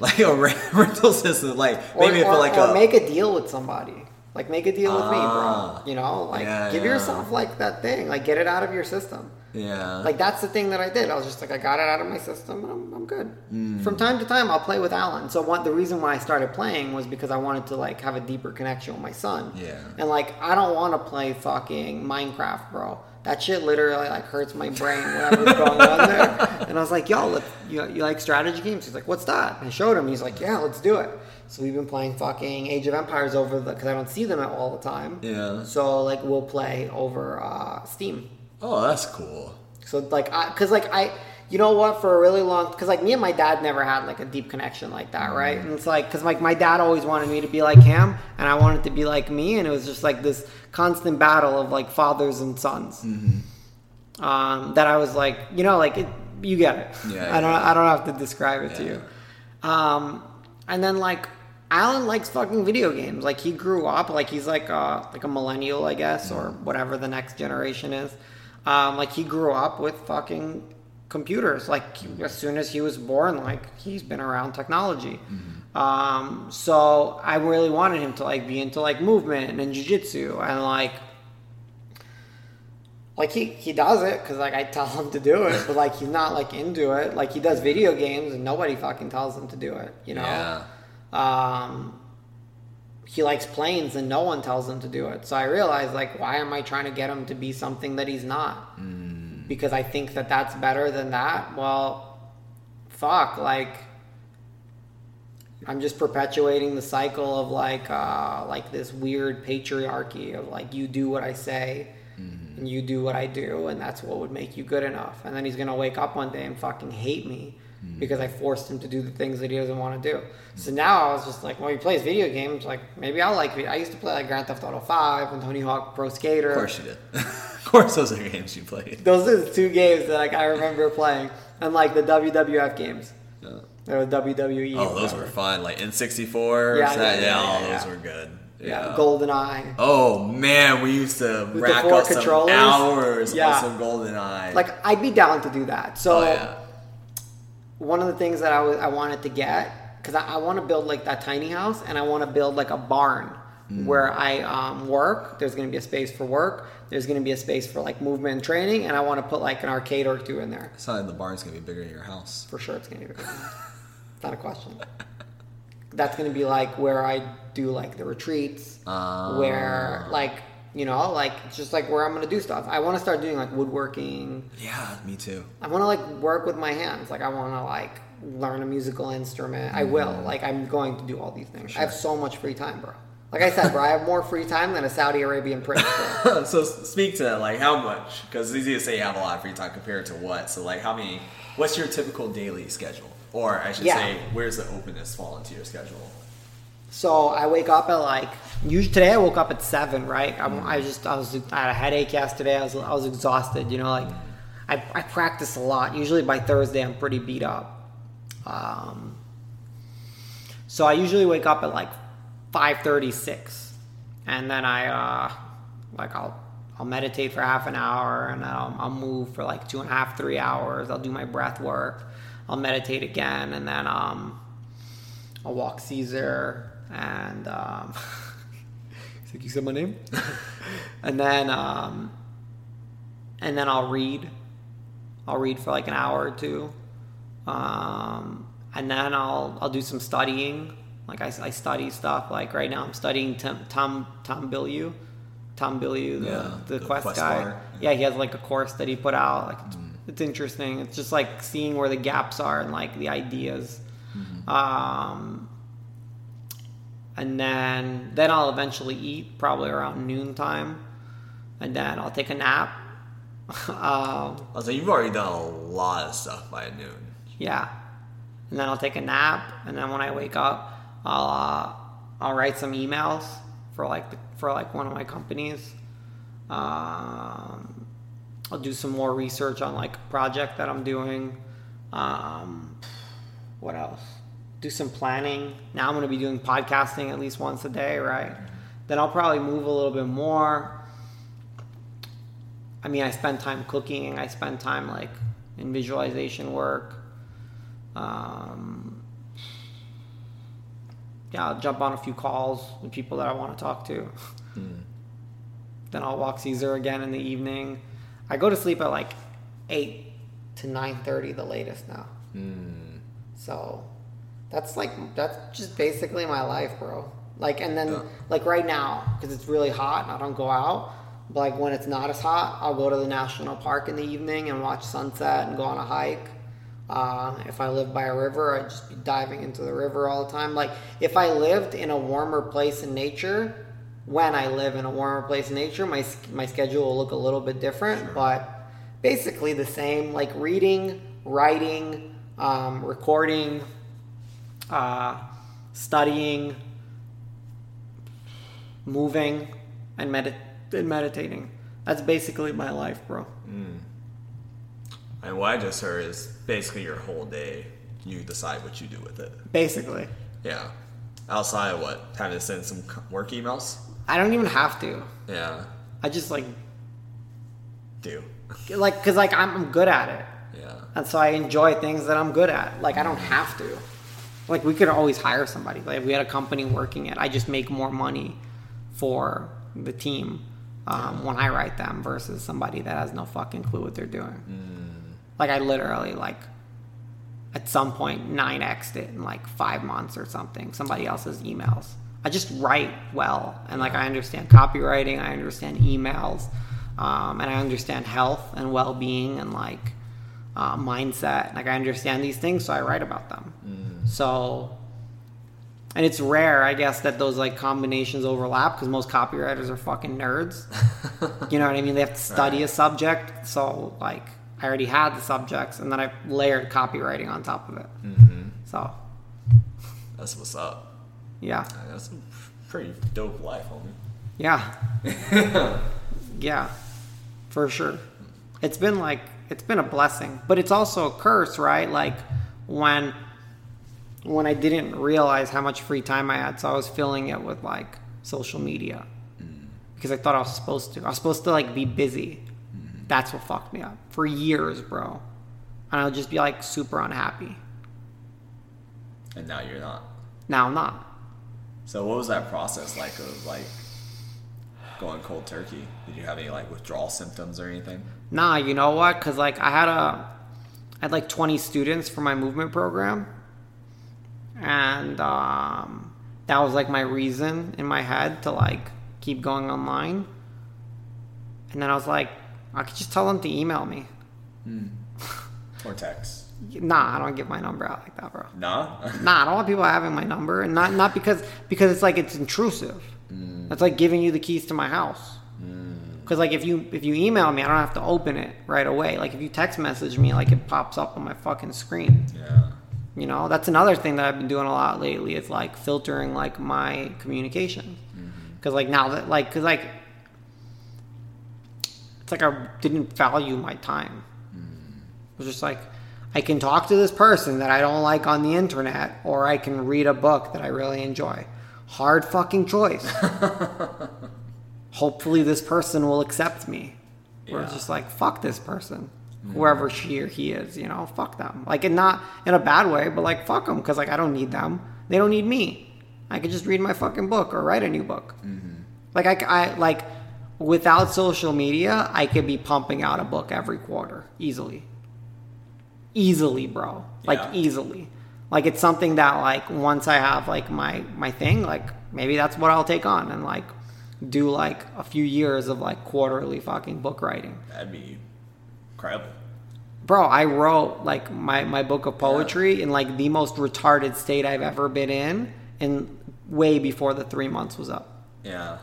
Like a rental system, like maybe or, for like or a make a deal with somebody. Like make a deal with me, Ah. bro. You know, like Yeah, give yeah. yourself like that thing. Like get it out of your system. yeah. Like that's the thing that I did. I was just like, I got it out of my system, I'm, I'm good. Mm. From time to time, I'll play with Alan. So one, the reason why I started playing was because I wanted to like have a deeper connection with my son. Yeah. And like, I don't want to play fucking Minecraft, bro. That shit literally like hurts my brain. Whatever's going on there. And I was like, yo, you, you like strategy games? He's like, what's that? And I showed him. He's like, yeah, let's do it. So we've been playing fucking Age of Empires over the because I don't see them all the time. Yeah. So like we'll play over uh, Steam. oh, that's cool. So like, I, cause like I, you know what? For a really long, because like me and my dad never had like a deep connection like that, right? And it's like, because like my dad always wanted me to be like him, and I wanted to be like me, and it was just like this constant battle of like fathers and sons. Um, that I was like, you know, like it, you get it. Yeah, I don't. yeah. I don't have to describe it to you. Um, and then like Alan likes fucking video games. Like he grew up like he's like a like a millennial, I guess, or whatever the next generation is. Um, like he grew up with fucking computers. Like as soon as he was born, like he's been around technology. Um, so I really wanted him to like be into like movement and jujitsu and like like he he does it because like I tell him to do it, but like he's not like into it. Like he does video games and nobody fucking tells him to do it. You know. Yeah. Um, he likes planes and no one tells him to do it. So I realized like why am I trying to get him to be something that he's not? Because I think that that's better than that. Well, fuck like. I'm just perpetuating the cycle of like uh, like this weird patriarchy of like you do what I say mm-hmm. and you do what I do and that's what would make you good enough. And then he's gonna wake up one day and fucking hate me mm-hmm. because I forced him to do the things that he doesn't want to do. Mm-hmm. So now I was just like, well, he plays video games. Like maybe I'll like. I used to play like Grand Theft Auto Five and Tony Hawk Pro Skater. Of course you did. of course, those are games you played. Those are the two games that like I remember playing, and like the WWF games. Yeah. Or WWE. Oh, those were fun. Like N64. Yeah, Yeah, yeah, yeah, yeah, all yeah, those yeah. were good. Yeah, Golden Eye. Oh man, we used to the rack up some hours Yeah. on some golden eye. Like I'd be down to do that. So oh yeah, one of the things that I I wanted to get because I, I want to build like that tiny house and I want to build like a barn Mm. where I um, work. There's going to be a space for work. There's going to be a space for like movement and training, and I want to put like an arcade or two in there. like the barn's gonna be bigger than your house. For sure, it's going to be bigger. than that. It's not a question. That's going to be like where I do like the retreats, Ah. where like you know like it's just like where I'm going to do stuff. I want to start doing like woodworking. Yeah, me too. I want to like work with my hands. Like I want to like learn a musical instrument. I will. Like I'm going to do all these things. I have so much free time, bro. Like I said, bro, I have more free time than a Saudi Arabian prince. So speak to like how much? Because it's easy to say you have a lot of free time compared to what. So like how many? What's your typical daily schedule? Or I should Yeah. say, where's the openness fall into your schedule? So I wake up at like usually today I woke up at seven. Right? I, I just I was I had a headache yesterday. I was I was exhausted. You know, like I I practice a lot. Usually by Thursday I'm pretty beat up. Um, so I usually wake up at like five thirty six, and then I uh, like I'll I'll meditate for half an hour, and I'll, I'll move for like two and a half three hours. I'll do my breath work. I'll meditate again, and then um, I'll walk Caesar, and um, like, you said my name, and then um, and then I'll read. I'll read for like an hour or two, um, and then I'll I'll do some studying. Like I, I study stuff. Like right now, I'm studying Tom Tom Tom Bilyeu, Tom Bilyeu, the, Yeah, the, the Quest, Quest guy. bar. Yeah, he has like a course that he put out. Like it's, Mm. it's interesting. It's just like seeing where the gaps are and like the ideas. Mm-hmm. Um, and then then I'll eventually eat probably around noon time, and then I'll take a nap. um, Oh, so you've already done a lot of stuff by noon. yeah, and then I'll take a nap, and then when I wake up, I'll uh, I'll write some emails for like the, for like one of my companies. Um, I'll do some more research on like a project that I'm doing. Um, what else? Do some planning. Now I'm going to be doing podcasting at least once a day, right? Then I'll probably move a little bit more. I mean, I spend time cooking. I spend time like in visualization work. Um, yeah, I'll jump on a few calls with people that I want to talk to. Hmm. Then I'll walk Caesar again in the evening. I go to sleep at like eight to nine thirty, the latest now. Hmm. So that's like that's just basically my life, bro. Like, and then Yeah. like right now because it's really hot and I don't go out. But like when it's not as hot, I'll go to the national park in the evening and watch sunset and go on a hike. Uh, if I live by a river, I'd just be diving into the river all the time. Like if I lived in a warmer place in nature, when I live in a warmer place in nature, my my schedule will look a little bit different, but basically the same. Like reading, writing, um, recording, uh, studying, moving, and, medit- and meditating. That's basically my life, bro. And what I just heard is basically your whole day. You decide what you do with it. Basically. Yeah. Outside of what? Having to send some work emails? I don't even have to. Yeah. I just like, Do. like, cause like I'm, I'm good at it. Yeah. And so I enjoy things that I'm good at. Like I don't have to. Like we could always hire somebody. Like if we had a company working it, I just make more money for the team um, when I write them versus somebody that has no fucking clue what they're doing. Like I literally like at some point 9x'd it in like five months or something. Somebody else's emails. I just write well and like I understand copywriting. I understand emails, um, and I understand health and well being and like uh, mindset. Like I understand these things, so I write about them. So, and it's rare, I guess, that those like combinations overlap because most copywriters are fucking nerds. you know what I mean? They have to study a subject, so like I already had the subjects, and then I layered copywriting on top of it. Mm-hmm. So, That's what's up. yeah, uh, That's a pretty dope life, homie. yeah, yeah, for sure. It's been like it's been a blessing, but it's also a curse, right? Like when when I didn't realize how much free time I had, so I was filling it with like social media mm. because I thought I was supposed to. I was supposed to like be busy. That's what fucked me up for years, bro. And I'll just be like super unhappy. And now you're not. Now I'm not. So what was that process like of like going cold turkey? Did you have any like withdrawal symptoms or anything? Nah, you know what? Because like I had a, I had like 20 students for my movement program, and um, that was like my reason in my head to like keep going online. And then I was like, I could just tell them to email me. Hmm. Or text? Nah, I don't give my number out like that, bro. Nah. Nah, I don't want people having my number, and not not because because it's like it's intrusive. Hmm. That's like giving you the keys to my house. Hmm. Because like if you if you email me, I don't have to open it right away. Like if you text message me, like it pops up on my fucking screen. yeah. You know, that's another thing that I've been doing a lot lately. Is like filtering like my communication. Mm-hmm. Because like now that like because like it's like I didn't value my time. It was just like I can talk to this person that I don't like on the internet, or I can read a book that I really enjoy. Hard fucking choice. Hopefully, this person will accept me. Or it's Yeah. just like fuck this person, mm. whoever she or he is. You know, fuck them. Like, and not in a bad way, but like fuck them because like I don't need them. They don't need me. I could just read my fucking book or write a new book. Mm-hmm. Like I, I like without social media, I could be pumping out a book every quarter easily. Easily, bro. Like Yeah. easily. Like it's something that like once I have like my my thing, like maybe that's what I'll take on and like do like a few years of like quarterly fucking book writing. That'd be incredible. Bro, I wrote like my, my book of poetry in like the most retarded state I've ever been in and way before the three months was up. Yeah.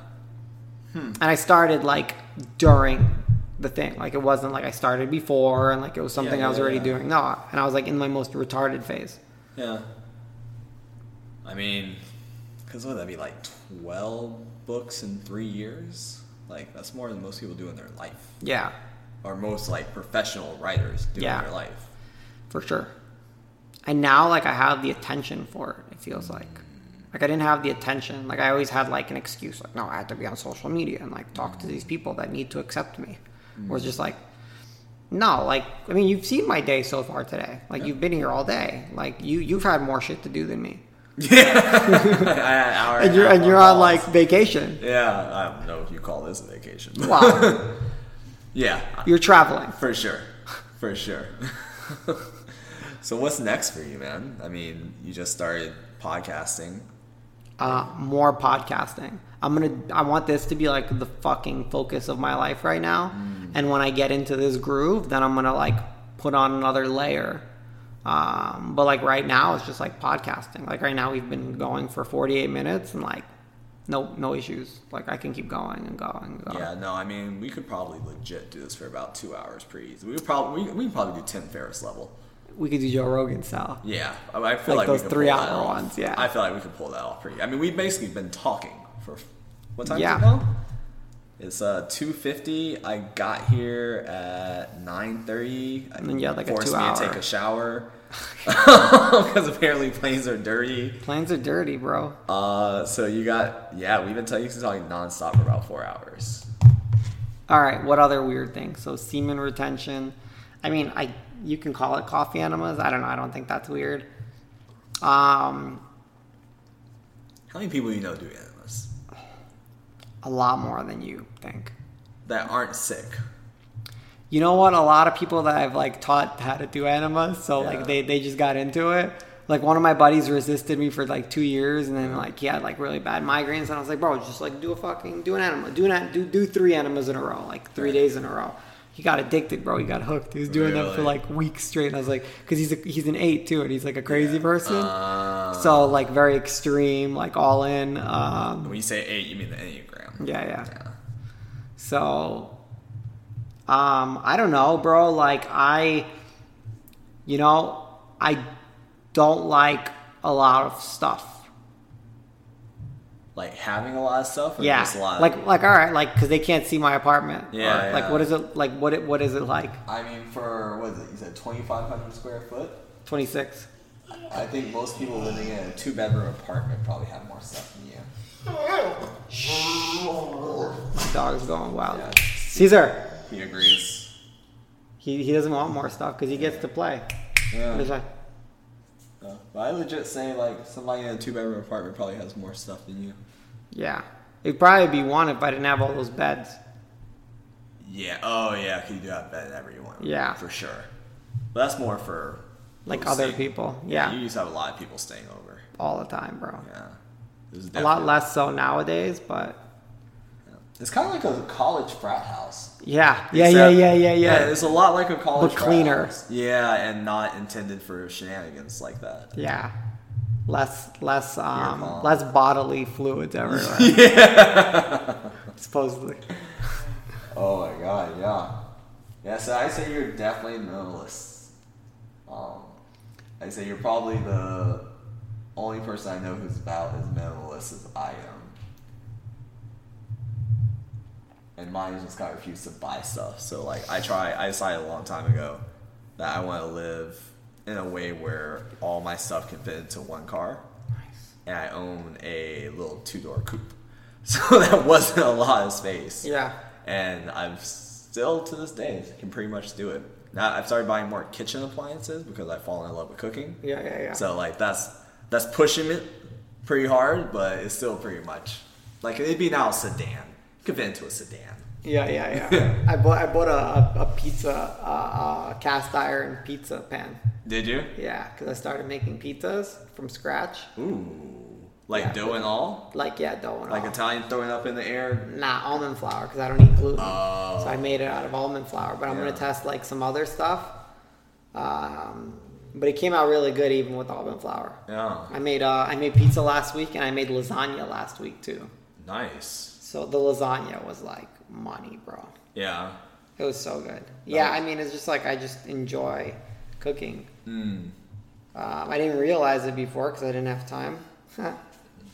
Hmm. and I started like during the thing. Like it wasn't like I started before and like it was something Yeah, I was yeah, already yeah. doing. No, and I was like in my most retarded phase. Yeah. I mean, because what would that be like 12 books in three years? Like, that's more than most people do in their life. Yeah, Or most like professional writers do Yeah. in their life. for sure. And now like I have the attention for it. It feels like like I didn't have the attention. Like I always had like an excuse. Like no, I had to be on social media and like talk to these people that need to accept me. Mm. Or it's just like no, like I mean, you've seen my day so far today. Like you've been here all day. Like you, you've had more shit to do than me, Hour and you're and you're on like vacation. Yeah, I don't know if you call this a vacation. Wow, yeah, you're traveling. for sure. For sure. so, what's next for you, man? I mean, you just started podcasting. Uh, more podcasting. I'm gonna. I want this to be like the fucking focus of my life right now. And when I get into this groove, then I'm gonna like put on another layer. Um, but like right now, it's just like podcasting. Like right now, we've been going for 48 minutes and like no no issues. Like I can keep going and going and going. Yeah, no, I mean, we could probably legit do this for about two hours pretty easy. We could probably we, we can probably do Tim Ferriss level. We could do Joe Rogan style. Yeah, I, I feel Like like, those we could pull that three-hour off. ones, yeah. I feel like we could pull that off pretty. I mean, we've basically been talking for what time Yeah. is it now? It's uh two fifty. I got here at nine thirty. I you had, like, forced me two-hour. to take a shower because apparently planes are dirty. Planes are dirty, bro. Uh, so you got yeah. We've been talking talking nonstop for about four hours. All right, what other weird things? So semen retention. I mean, I you can call it coffee enemas. I don't know. I don't think that's weird. Um, How many people you know do enemas a lot more than you think. that aren't sick? You know what? A lot of people that I've like taught how to do enemas, so Yeah. like they they just got into it. Like one of my buddies resisted me for like two years, and then like he had like really bad migraines, and I was like, bro, just like do a fucking do an enema, do not do do three enemas in a row, like three Right. days in a row. He got addicted, bro. He got hooked. He was doing them for like weeks straight. And I was like, because he's a, he's an eight too, and he's like a crazy person. Uh, so like very extreme, like all in. Um, when you say eight, you mean the enneagram. yeah, yeah. Yeah. So, um, I don't know, bro. Like I, you know, I don't like a lot of stuff. Like having a lot of stuff. Or Yeah, Just a lot. like like all right, like because they can't see my apartment. Yeah, Or, Like what is it like? What it what is it like? I mean, for what is it? You said twenty five hundred square foot. Twenty six. I think most people living in a two bedroom apartment probably have more stuff than you. My dog's going wild. Yeah. Caesar, He agrees. he he doesn't want more stuff because he gets to play. Yeah. What is that? Uh, but I legit say like somebody in a two bedroom apartment probably has more stuff than you. Yeah, it'd probably be one if I didn't have all those beds. Yeah. Oh yeah. 'cause you do have bed every one. Yeah. For sure. But that's more for Like other staying- people. Yeah, You used to have a lot of people staying over. all the time, bro. Yeah. A lot less so nowadays, but It's kind of like a college frat house. yeah, yeah, yeah, yeah, yeah, yeah. it's a lot like a college But frat cleaner. house. Yeah, and not intended for shenanigans like that. Yeah. Less less um less bodily fluids everywhere. yeah. Supposedly. Oh my god, yeah. Yeah, so I say you're definitely minimalist. Um, I say you're probably the only person I know who's about as minimalist as I am. And mine just got refused to buy stuff. So like I try I decided a long time ago that I want to live in a way where all my stuff can fit into one car. Nice. And I own a little two door coupe. So that wasn't a lot of space Yeah. and I've still to this day can pretty much do it. Now I've started buying more kitchen appliances because I've fallen in love with cooking. Yeah, yeah, yeah. So like that's that's pushing it pretty hard, but it's still pretty much like it'd be now a sedan. Fit into a sedan. yeah, yeah, yeah. I bought I bought a, a, a pizza uh, uh, cast iron pizza pan. Did you? Yeah, because I started making pizzas from scratch. Ooh, like Yeah. dough and all, Like yeah, dough and like all. Italian throwing up in the air. Nah, almond flour because I don't eat gluten. Oh. So I made it out of almond flour, but I'm Yeah. gonna test like some other stuff. Um, but it came out really good even with almond flour. Yeah, I made uh, I made pizza last week and I made lasagna last week too. nice. So the lasagna was like money, bro. Yeah. It was so good. Yeah, I mean it's just like I just enjoy cooking. Mm. Um, I didn't realize it before because I didn't have time. I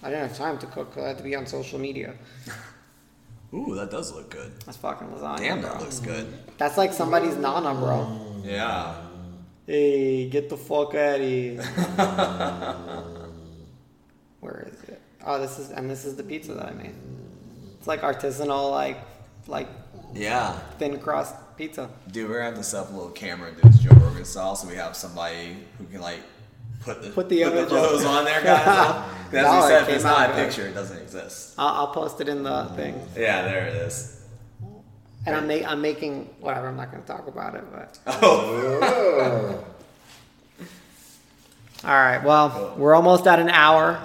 didn't have time to cook 'cause I had to be on social media. Ooh, that does look good. That's fucking lasagna, Damn, bro. that looks good. That's like somebody's nana, bro. Yeah. Hey, get the fuck out of here. Where is it? Oh, this is and this is the pizza that I made. It's like artisanal, like like Yeah. thin crust pizza. Dude, we're gonna have to set up a little camera and do this Joe Rogan style, so we have somebody who can like put the Put the image clothes up. on there, guys. of stuff. 'Cause As No, we it said, if it's not a good. picture, it doesn't exist. I'll, I'll post it in the thing. Yeah, there it is. And I'm, ma- I'm making whatever. I'm not going to talk about it, but Oh, all right. Well, we're almost at an hour.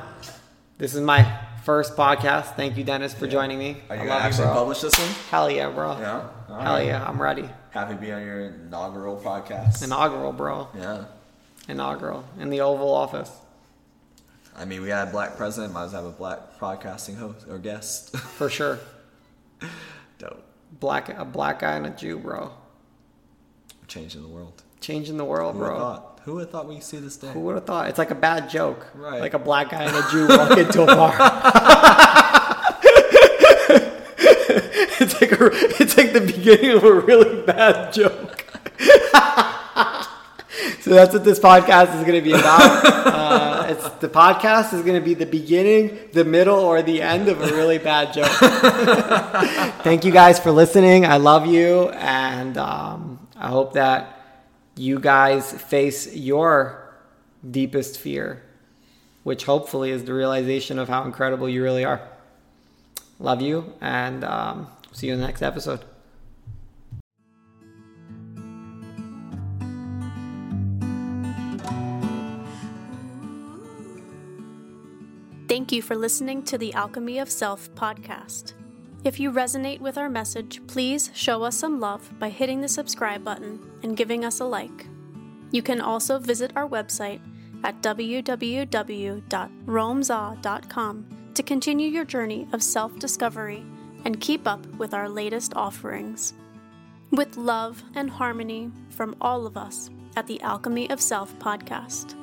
This is my first podcast. Thank you, Dennis, for joining me. are I you love gonna actually bro. publish this one? Hell yeah, bro. Yeah. All Hell right. yeah, I'm ready. Happy to be on your inaugural podcast. Inaugural, bro. yeah. Inaugural in the Oval Office I mean, we had a black president. Might as well have a black podcasting host or guest. for sure. Dope. Black, a black guy and a Jew, bro. changing the world. changing the world, Who would have bro. Who would have thought we'd see this day? Who would have thought? It's like a bad joke. Right. Like a black guy and a Jew walk into a bar. it's like a, it's like the beginning of a really bad joke. so that's what this podcast is going to be about. Uh, it's the podcast is going to be the beginning, the middle, or the end of a really bad joke. Thank you guys for listening. I love you, and um, I hope that you guys face your deepest fear, which hopefully is the realization of how incredible you really are. Love you, and um, see you in the next episode. Thank you for listening to the Alchemy of Self podcast. If you resonate with our message, please show us some love by hitting the subscribe button and giving us a like. You can also visit our website at www.romza.com to continue your journey of self discovery and keep up with our latest offerings. With love and harmony from all of us at the Alchemy of Self podcast.